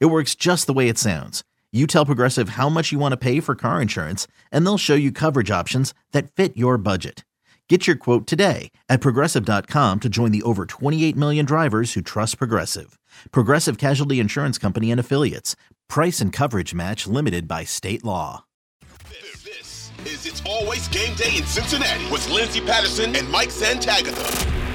It works just the way it sounds. You tell Progressive how much you want to pay for car insurance, and they'll show you coverage options that fit your budget. Get your quote today at progressive.com to join the over 28 million drivers who trust Progressive. Progressive Casualty Insurance Company and Affiliates. Price and coverage match limited by state law. This is It's Always Game Day in Cincinnati with Lindsay Patterson and Mike Santagata.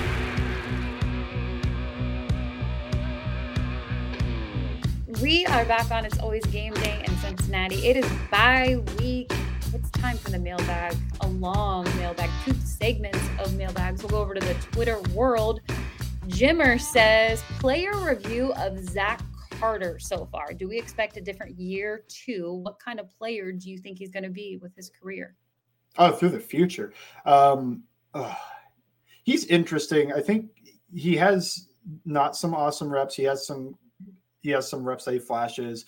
We are back on It's Always Game Day in Cincinnati. It is bye week. It's time for the mailbag, a long mailbag, two segments of mailbags. We'll go over to the Twitter world. Jimmer says, player review of Zach Carter so far. Do we expect a different year too? What kind of player do you think he's going to be with his career? Oh, through the future. Um, uh, he's interesting. I think he has not some awesome reps. He has some he has some reps that he flashes.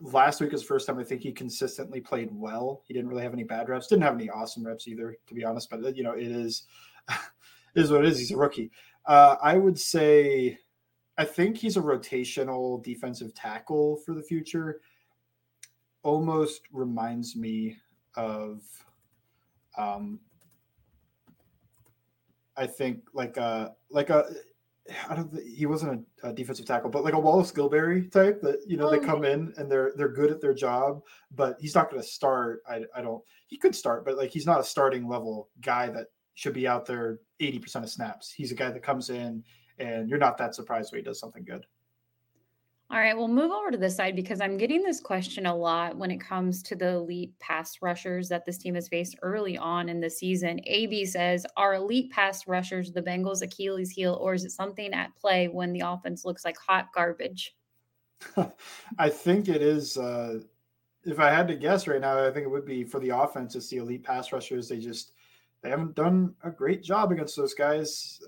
Last week the first time I think he consistently played well. He didn't really have any bad reps. Didn't have any awesome reps either, to be honest. But you know, it is it is what it is. He's a rookie. Uh, I would say I think he's a rotational defensive tackle for the future. Almost reminds me of um I think like a like a I don't think he wasn't a, a, defensive tackle, but like a Wallace Gilberry type that you know oh, they come in and they're they're good at their job, but he's not going to start. I, I don't. He could start, but like he's not a starting level guy that should be out there eighty percent of snaps. He's a guy that comes in and you're not that surprised when he does something good. All right, we'll move over to this side because I'm getting this question a lot when it comes to the elite pass rushers that this team has faced early on in the season. AB says, Are elite pass rushers the Bengals' Achilles heel, or is it something at play when the offense looks like hot garbage? I think it is. Uh, if I had to guess right now, I think it would be for the offense. It's the elite pass rushers. They just they haven't done a great job against those guys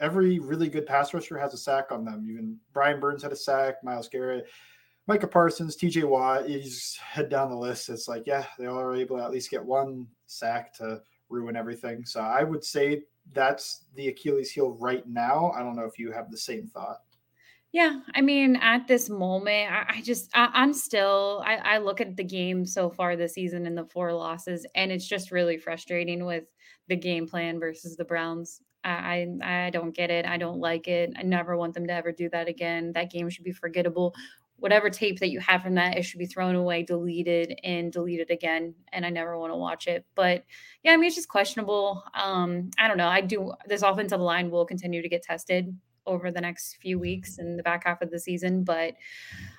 every really good pass rusher has a sack on them. Even Brian Burns had a sack, Myles Garrett, Micah Parsons, TJ Watt. Just head down the list. It's like, yeah, they all are able to at least get one sack to ruin everything. So I would say that's the Achilles heel right now. I don't know if you have the same thought. Yeah, I mean, at this moment, I, I just I, am still I, I look at the game so far this season and the four losses, and it's just really frustrating with the game plan versus the Browns. I, I don't get it. I don't like it. I never want them to ever do that again. That game should be forgettable. Whatever tape that you have from that, it should be thrown away, deleted, and deleted again. And I never want to watch it. But yeah, I mean, it's just questionable. Um, I don't know. I do. This offensive line will continue to get tested over the next few weeks in the back half of the season. But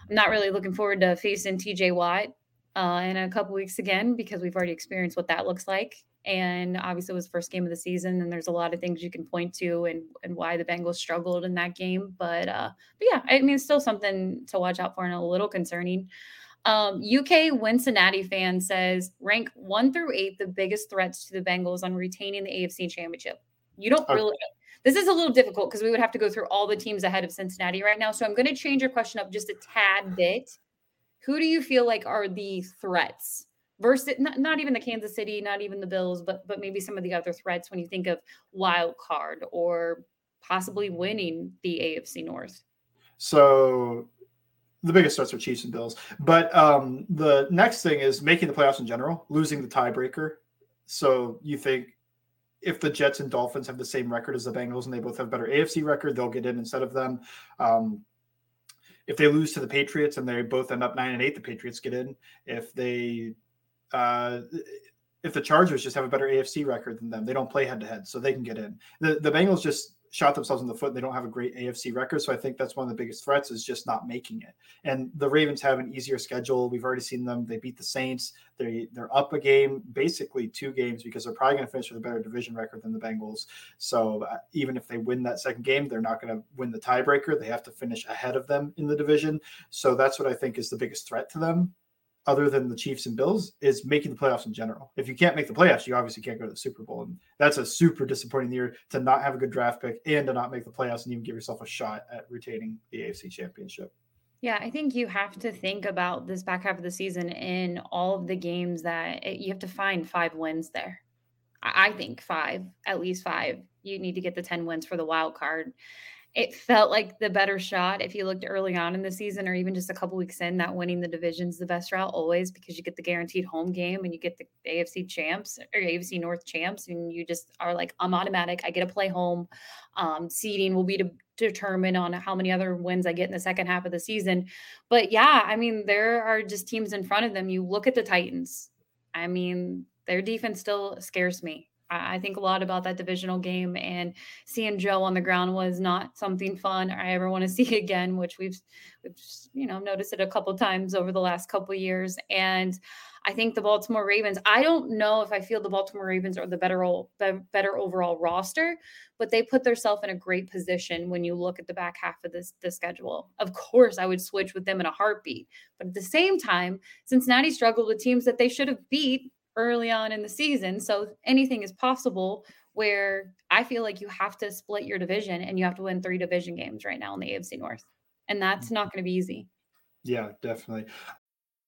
I'm not really looking forward to facing TJ Watt uh, in a couple weeks again because we've already experienced what that looks like and obviously it was first game of the season and there's a lot of things you can point to and and why the Bengals struggled in that game but uh but yeah I mean it's still something to watch out for and a little concerning. Um, UK Cincinnati fan says rank one through eight the biggest threats to the Bengals on retaining the AFC championship. You don't really this is a little difficult because we would have to go through all the teams ahead of Cincinnati right now so I'm going to change your question up just a tad bit. Who do you feel like are the threats versus not, not even the Kansas City, not even the Bills, but but maybe some of the other threats when you think of wild card or possibly winning the AFC North. So the biggest threats are Chiefs and Bills. But um, the next thing is making the playoffs in general, losing the tiebreaker. So you think if the Jets and Dolphins have the same record as the Bengals and they both have better AFC record, they'll get in instead of them. Um, if they lose to the Patriots and they both end up nine and eight, the Patriots get in. If they uh, if the Chargers just have a better AFC record than them, they don't play head to head, so they can get in. The the Bengals just shot themselves in the foot. They don't have a great AFC record, so I think that's one of the biggest threats is just not making it. And the Ravens have an easier schedule. We've already seen them. They beat the Saints. They they're up a game, basically two games, because they're probably going to finish with a better division record than the Bengals. So uh, even if they win that second game, they're not going to win the tiebreaker. They have to finish ahead of them in the division. So that's what I think is the biggest threat to them other than the Chiefs and Bills, is making the playoffs in general. If you can't make the playoffs, you obviously can't go to the Super Bowl. And that's a super disappointing year to not have a good draft pick and to not make the playoffs and even give yourself a shot at retaining the AFC championship. Yeah, I think you have to think about this back half of the season in all of the games that it, you have to find five wins there. I, think five, at least five. You need to get the 10 wins for the wild card it felt like the better shot if you looked early on in the season or even just a couple weeks in that winning the division's the best route always because you get the guaranteed home game and you get the AFC champs or AFC North champs and you just are like I'm automatic. I get to play home. Um, seeding will be to determine on how many other wins I get in the second half of the season. But yeah I mean there are just teams in front of them. You look at the Titans. I mean their defense still scares me I think a lot about that divisional game and seeing Joe on the ground was not something fun I ever want to see again, which we've we've you know noticed it a couple times over the last couple years. And I think the Baltimore Ravens. I don't know if I feel the Baltimore Ravens are the better better overall roster, but they put themselves in a great position when you look at the back half of this the schedule. Of course, I would switch with them in a heartbeat, but at the same time, Cincinnati struggled with teams that they should have beat early on in the season. So anything is possible where I feel like you have to split your division and you have to win three division games right now in the AFC North. And that's not mm-hmm. going to be easy. Yeah, definitely.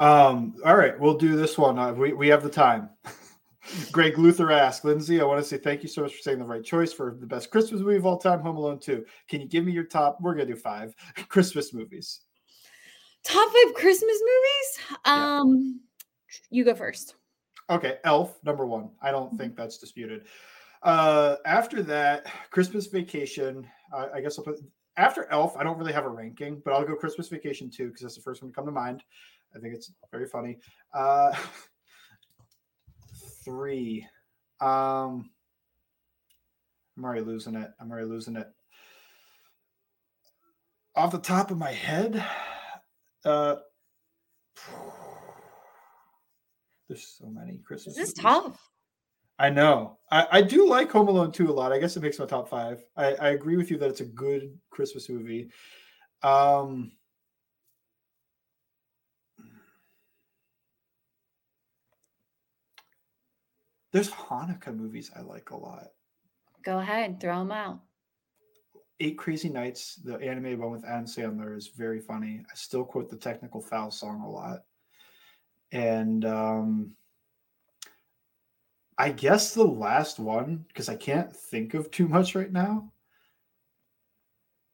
Um, all right, we'll do this one. Uh, we, we have the time. Greg Luther asked, Lindsay, I want to say thank you so much for saying the right choice for the best Christmas movie of all time, Home Alone 2. Can you give me your top? We're going to do five Christmas movies. Top five Christmas movies? Yeah. Um, You go first. Okay, Elf, number one. I don't think that's disputed. Uh, after that, Christmas Vacation. Uh, I guess I'll put after Elf. I don't really have a ranking, but I'll go Christmas Vacation too because that's the first one to come to mind. I think it's very funny. Uh, three. Um, I'm already losing it. I'm already losing it. Off the top of my head, uh, there's so many Christmas. This is tough. I know. I, I do like Home Alone 2 a lot. I guess it makes my top five. I, I agree with you that it's a good Christmas movie. Um, There's Hanukkah movies I like a lot. Go ahead, throw them out. Eight Crazy Nights, the animated one with Adam Sandler, is very funny. I still quote the technical foul song a lot. And um, I guess the last one, because I can't think of too much right now.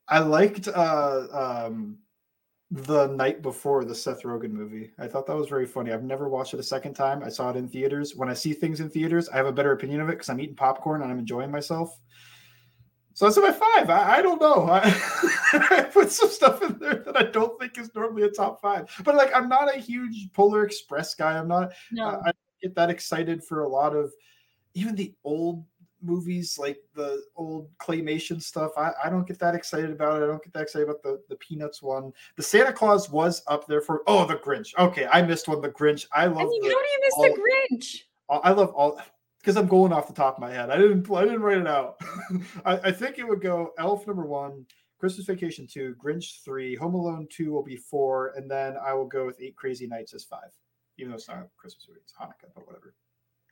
I liked uh, um, the night before the Seth Rogen movie. I thought that was very funny. I've never watched it a second time. I saw it in theaters. When I see things in theaters, I have a better opinion of it because I'm eating popcorn and I'm enjoying myself. So that's my five. I, I don't know. I, I, put some stuff in there that I don't think is normally a top five. But like, I'm not a huge Polar Express guy. I'm not. No. Uh, I get that excited for a lot of even the old movies like the old claymation stuff I, I don't get that excited about it. I don't get that excited about the the peanuts one. The santa claus was up there for oh the grinch. Okay i missed one the grinch. I love I mean, the, how do you miss all, the grinch uh, i love all because i'm going off the top of my head. I didn't i didn't write it out. I, I think it would go elf number one christmas vacation two grinch three home alone two will be four and then i will go with eight crazy nights as five even though it's not christmas movie it's hanukkah but whatever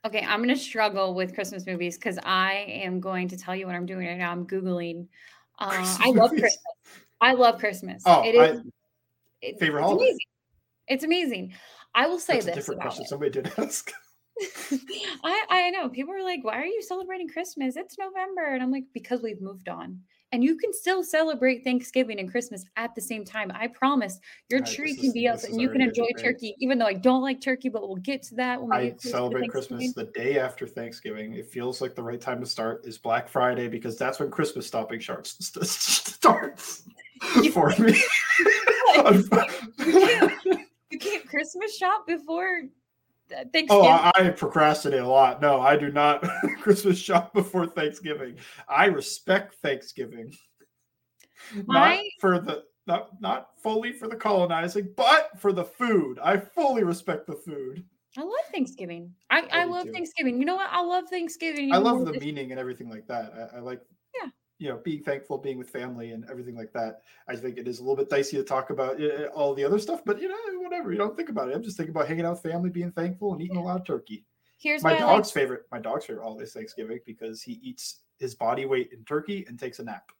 Okay, I'm going to struggle with Christmas movies because I am going to tell you what I'm doing right now. I'm Googling. Uh, I love Christmas. I love Christmas. Oh, it is. I, it, favorite it's holiday? Amazing. It's amazing. I will say That's this. A different question. It. Somebody did ask. I, I know. People are like, why are you celebrating Christmas? It's November. And I'm like, because we've moved on. And you can still celebrate Thanksgiving and Christmas at the same time. I promise. Your right, tree can is- be up and you can enjoy great. turkey, even though I don't like turkey, but we'll get to that when we I celebrate Christmas the day after Thanksgiving. It feels like the right time to start is Black Friday because that's when Christmas stopping starts starts for me. You can't Christmas shop before Thanksgiving. Oh, I, I procrastinate a lot. No, I do not Christmas shop before Thanksgiving. I respect Thanksgiving. Not for the not not fully for the colonizing, but for the food. I fully respect the food. I love Thanksgiving. I, I do love too. Thanksgiving. You know what? I love Thanksgiving. I love the this- meaning and everything like that. I, I like. You know, being thankful, being with family, and everything like that. I think it is a little bit dicey to talk about uh, all the other stuff, but you know, whatever. You don't think about it. I'm just thinking about hanging out with family, being thankful, and eating a lot of turkey. Here's my I like dog's favorite. My dog's favorite holiday is Thanksgiving because he eats his body weight in turkey and takes a nap.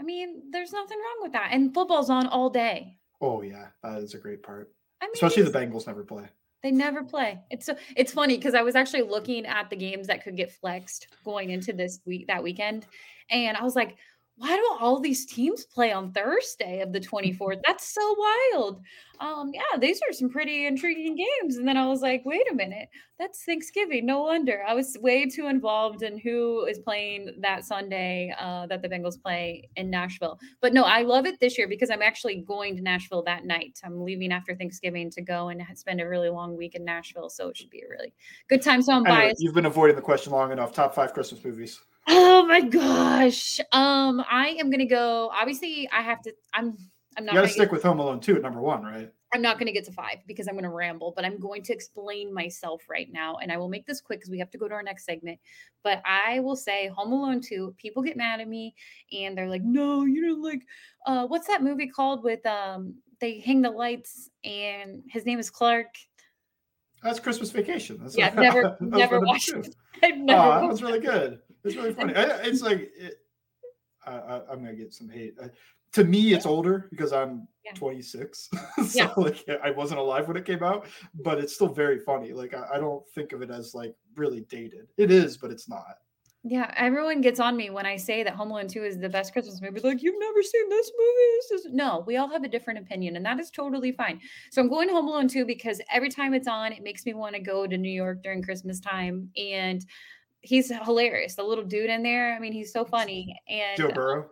I mean, there's nothing wrong with that. And football's on all day. Oh yeah, that is a great part. I mean, Especially the Bengals never play. They never play. It's so it's funny because I was actually looking at the games that could get flexed going into this week that weekend, and I was like, why do all these teams play on Thursday of the 24th? That's so wild. Um, yeah, these are some pretty intriguing games. And then I was like, wait a minute, that's Thanksgiving. No wonder. I was way too involved in who is playing that Sunday uh, that the Bengals play in Nashville. But no, I love it this year because I'm actually going to Nashville that night. I'm leaving after Thanksgiving to go and spend a really long week in Nashville. So it should be a really good time. So I'm Anyway, biased. you've been avoiding the question long enough. Top five Christmas movies. Oh my gosh. Um, I am gonna go. Obviously, I have to. I'm. I'm You not. got to Gonna stick with Home Alone 2 at number one, right? I'm not gonna get to five because I'm gonna ramble. But I'm going to explain myself right now, and I will make this quick because we have to go to our next segment. But I will say Home Alone 2. People get mad at me, and they're like, "No, you don't like." Uh, what's that movie called with um? They hang the lights, and his name is Clark. That's Christmas Vacation. That's Yeah, I've never- never watched it. I've never. Oh, that was really good. It's really funny. I, it's like it, I, I, I'm gonna get some hate. Uh, to me, it's older because I'm Yeah. 26, so Yeah. like I wasn't alive when it came out, but it's still very funny. Like I, I don't think of it as like really dated. It is, but it's not. Yeah, everyone gets on me when I say that Home Alone 2 is the best Christmas movie. Like, you've never seen this movie? This is... No, we all have a different opinion, and that is totally fine. So I'm going Home Alone 2 because every time it's on, it makes me want to go to New York during Christmas time. And he's hilarious. The little dude in there, I mean, he's so funny. And Joe Burrow.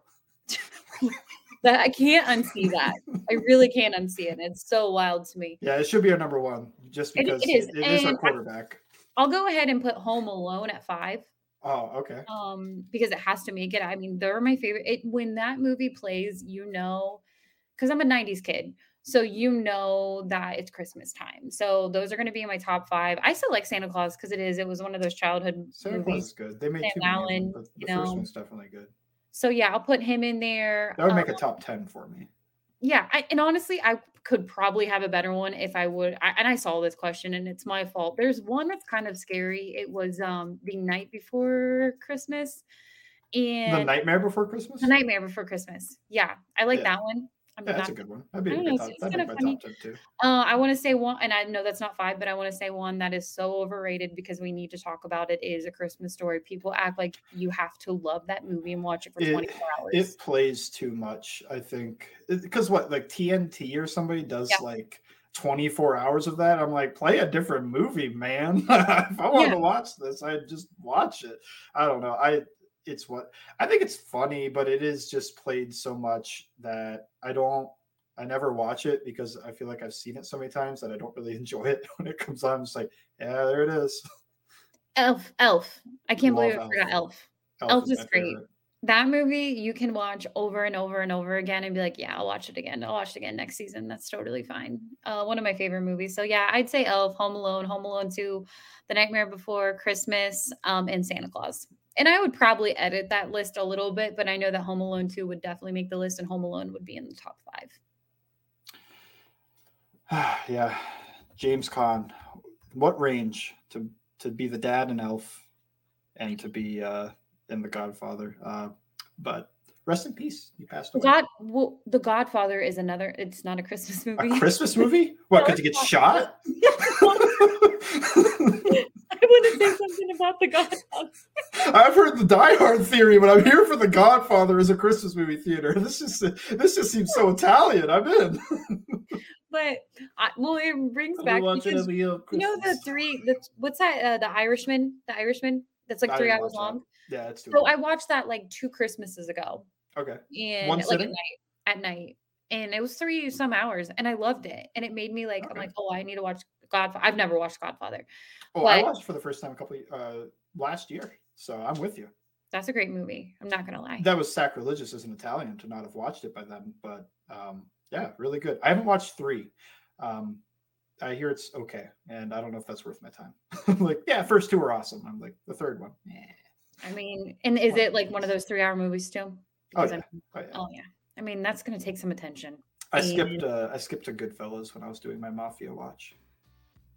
that I can't unsee that. I really can't unsee it. It's so wild to me. Yeah, it should be our number one, just It- because it is, it is our quarterback. I'll go ahead and put Home Alone at five. Oh, okay. um because it has to make it i mean they're my favorite it when that movie plays you know because i'm a 90s kid so you know that it's christmas time so those are going to be in my top five i still like santa claus because it is it was one of those childhood Santa Claus movies is good. They made Sam two Allen, the you first know. one's definitely good. so yeah i'll put him in there That would make Um, a top ten for me. yeah I, and honestly i could probably have a better one if i would I, and i saw this question and it's my fault there's one that's kind of scary it was um the night before christmas and The Nightmare Before Christmas. The Nightmare Before Christmas. Yeah, I like Yeah. that one. I'm Yeah, that's not, a good one. That'd be I know, top. That'd make kinda my funny. top too. uh, I want to say one, and I know that's not five, but I want to say one that is so overrated because we need to talk about it. Is a Christmas Story. People act like you have to love that movie and watch it for It- 24 hours. It plays too much, I think. Because what, like TNT or somebody does Yeah. like 24 hours of that? I'm like, play a different movie, man. if I want Yeah. to watch this, I'd just watch it. I don't know. I it's what I think it's funny, but it is just played so much that I don't I never watch it because I feel like I've seen it so many times that I don't really enjoy it when it comes on. I'm just like, yeah, there it is. Elf, Elf. I can't believe I forgot Elf. Elf. Elf is my great. favorite. That movie you can watch over and over and over again and be like, yeah, I'll watch it again. I'll watch it again next season. That's totally fine. Uh, one of my favorite movies. So yeah, I'd say Elf, Home Alone, Home Alone 2, The Nightmare Before Christmas, um, and Santa Claus. And I would probably edit that list a little bit, but I know that Home Alone 2 would definitely make the list and Home Alone would be in the top five. yeah, James Caan. What range to to be the dad in Elf, and to be uh in The Godfather? Uh, but rest in peace. He passed away. God, well, The Godfather is another. It's not a Christmas movie. A Christmas movie? What? No, Because he gets shot? I want to say something about The Godfather. I've heard the Die Hard theory, but I'm here for the Godfather as a Christmas movie theater. This just this just seems so Italian. I'm in. but I, well, it brings back because you know the three. The what's that? Uh, the Irishman. The Irishman. That's like three hours long. That. Yeah, it's. So I watched that like two Christmases ago. Okay. And One like at night. At night, and it was three some hours, and I loved it, and it made me like okay. I'm like, oh, I need to watch Godfather. I've never watched Godfather. Oh, but, I watched for the first time a couple uh last year, so I'm with you. That's a great movie. I'm not gonna lie. That was sacrilegious as an Italian to not have watched it by then, but um, yeah, really good. I haven't watched three. Um, I hear it's okay, and I don't know if that's worth my time. like, yeah, first two are awesome. I'm like the third one. Yeah. I mean, and is it like one of those three hour movies too? Oh yeah. oh yeah. oh yeah. I mean, that's going to take some attention. I and... skipped. Uh, I skipped a Goodfellas when I was doing my mafia watch.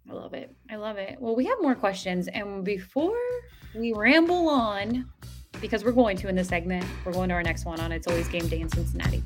I love it. I love it. Well, we have more questions, and before we ramble on, because we're going to in this segment, we're going to our next one on It's Always Game Day in Cincinnati.